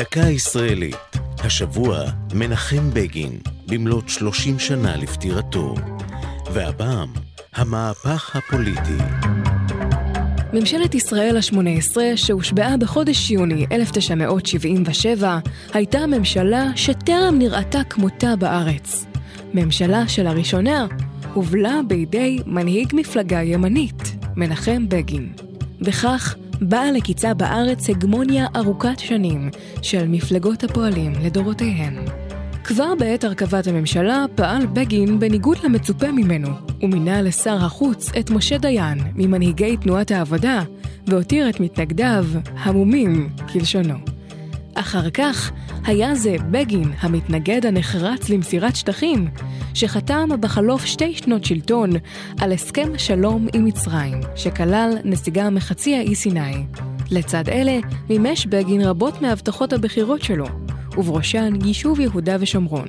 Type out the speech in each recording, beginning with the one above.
דקה ישראלית, השבוע מנחם בגין, במלאת 30 שנה לפטירתו. והפעם, המהפך הפוליטי. ממשלת ישראל השמונה עשרה, שהושבעה בחודש יוני 1977, הייתה ממשלה שטרם נראתה כמותה בארץ. ממשלה שלראשונה הובלה בידי מנהיג מפלגה ימנית, מנחם בגין. וכך באה לקיצה בארץ הגמוניה ארוכת שנים של מפלגות הפועלים לדורותיהן. כבר בעת הרכבת הממשלה פעל בגין בניגוד למצופה ממנו, ומינה לשר החוץ את משה דיין ממנהיגי תנועת העבודה, והותיר את מתנגדיו המומים כלשונו. אחר כך היה זה בגין המתנגד הנחרץ למסירת שטחים, שחתם בחלוף שתי שנות שלטון על הסכם שלום עם מצרים, שכלל נסיגה מחצי האי סיני. לצד אלה מימש בגין רבות מהבטחות הבחירות שלו, ובראשן יישוב יהודה ושומרון.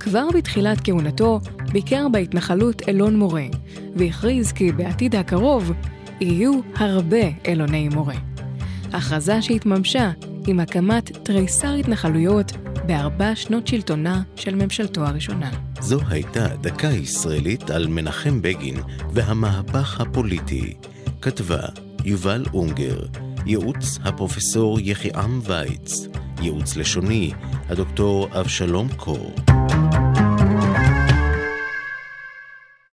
כבר בתחילת כהונתו ביקר בהתנחלות אלון מורה, והכריז כי בעתיד הקרוב יהיו הרבה אלוני מורה. הכרזה שהתממשה עם הקמת תריסר התנחלויות בארבע שנות שלטונה של ממשלתו הראשונה. זו הייתה דקה ישראלית על מנחם בגין והמהפך הפוליטי. כתבה יובל אונגר, ייעוץ הפרופסור יחיעם וייץ, ייעוץ לשוני הדוקטור אבשלום קור.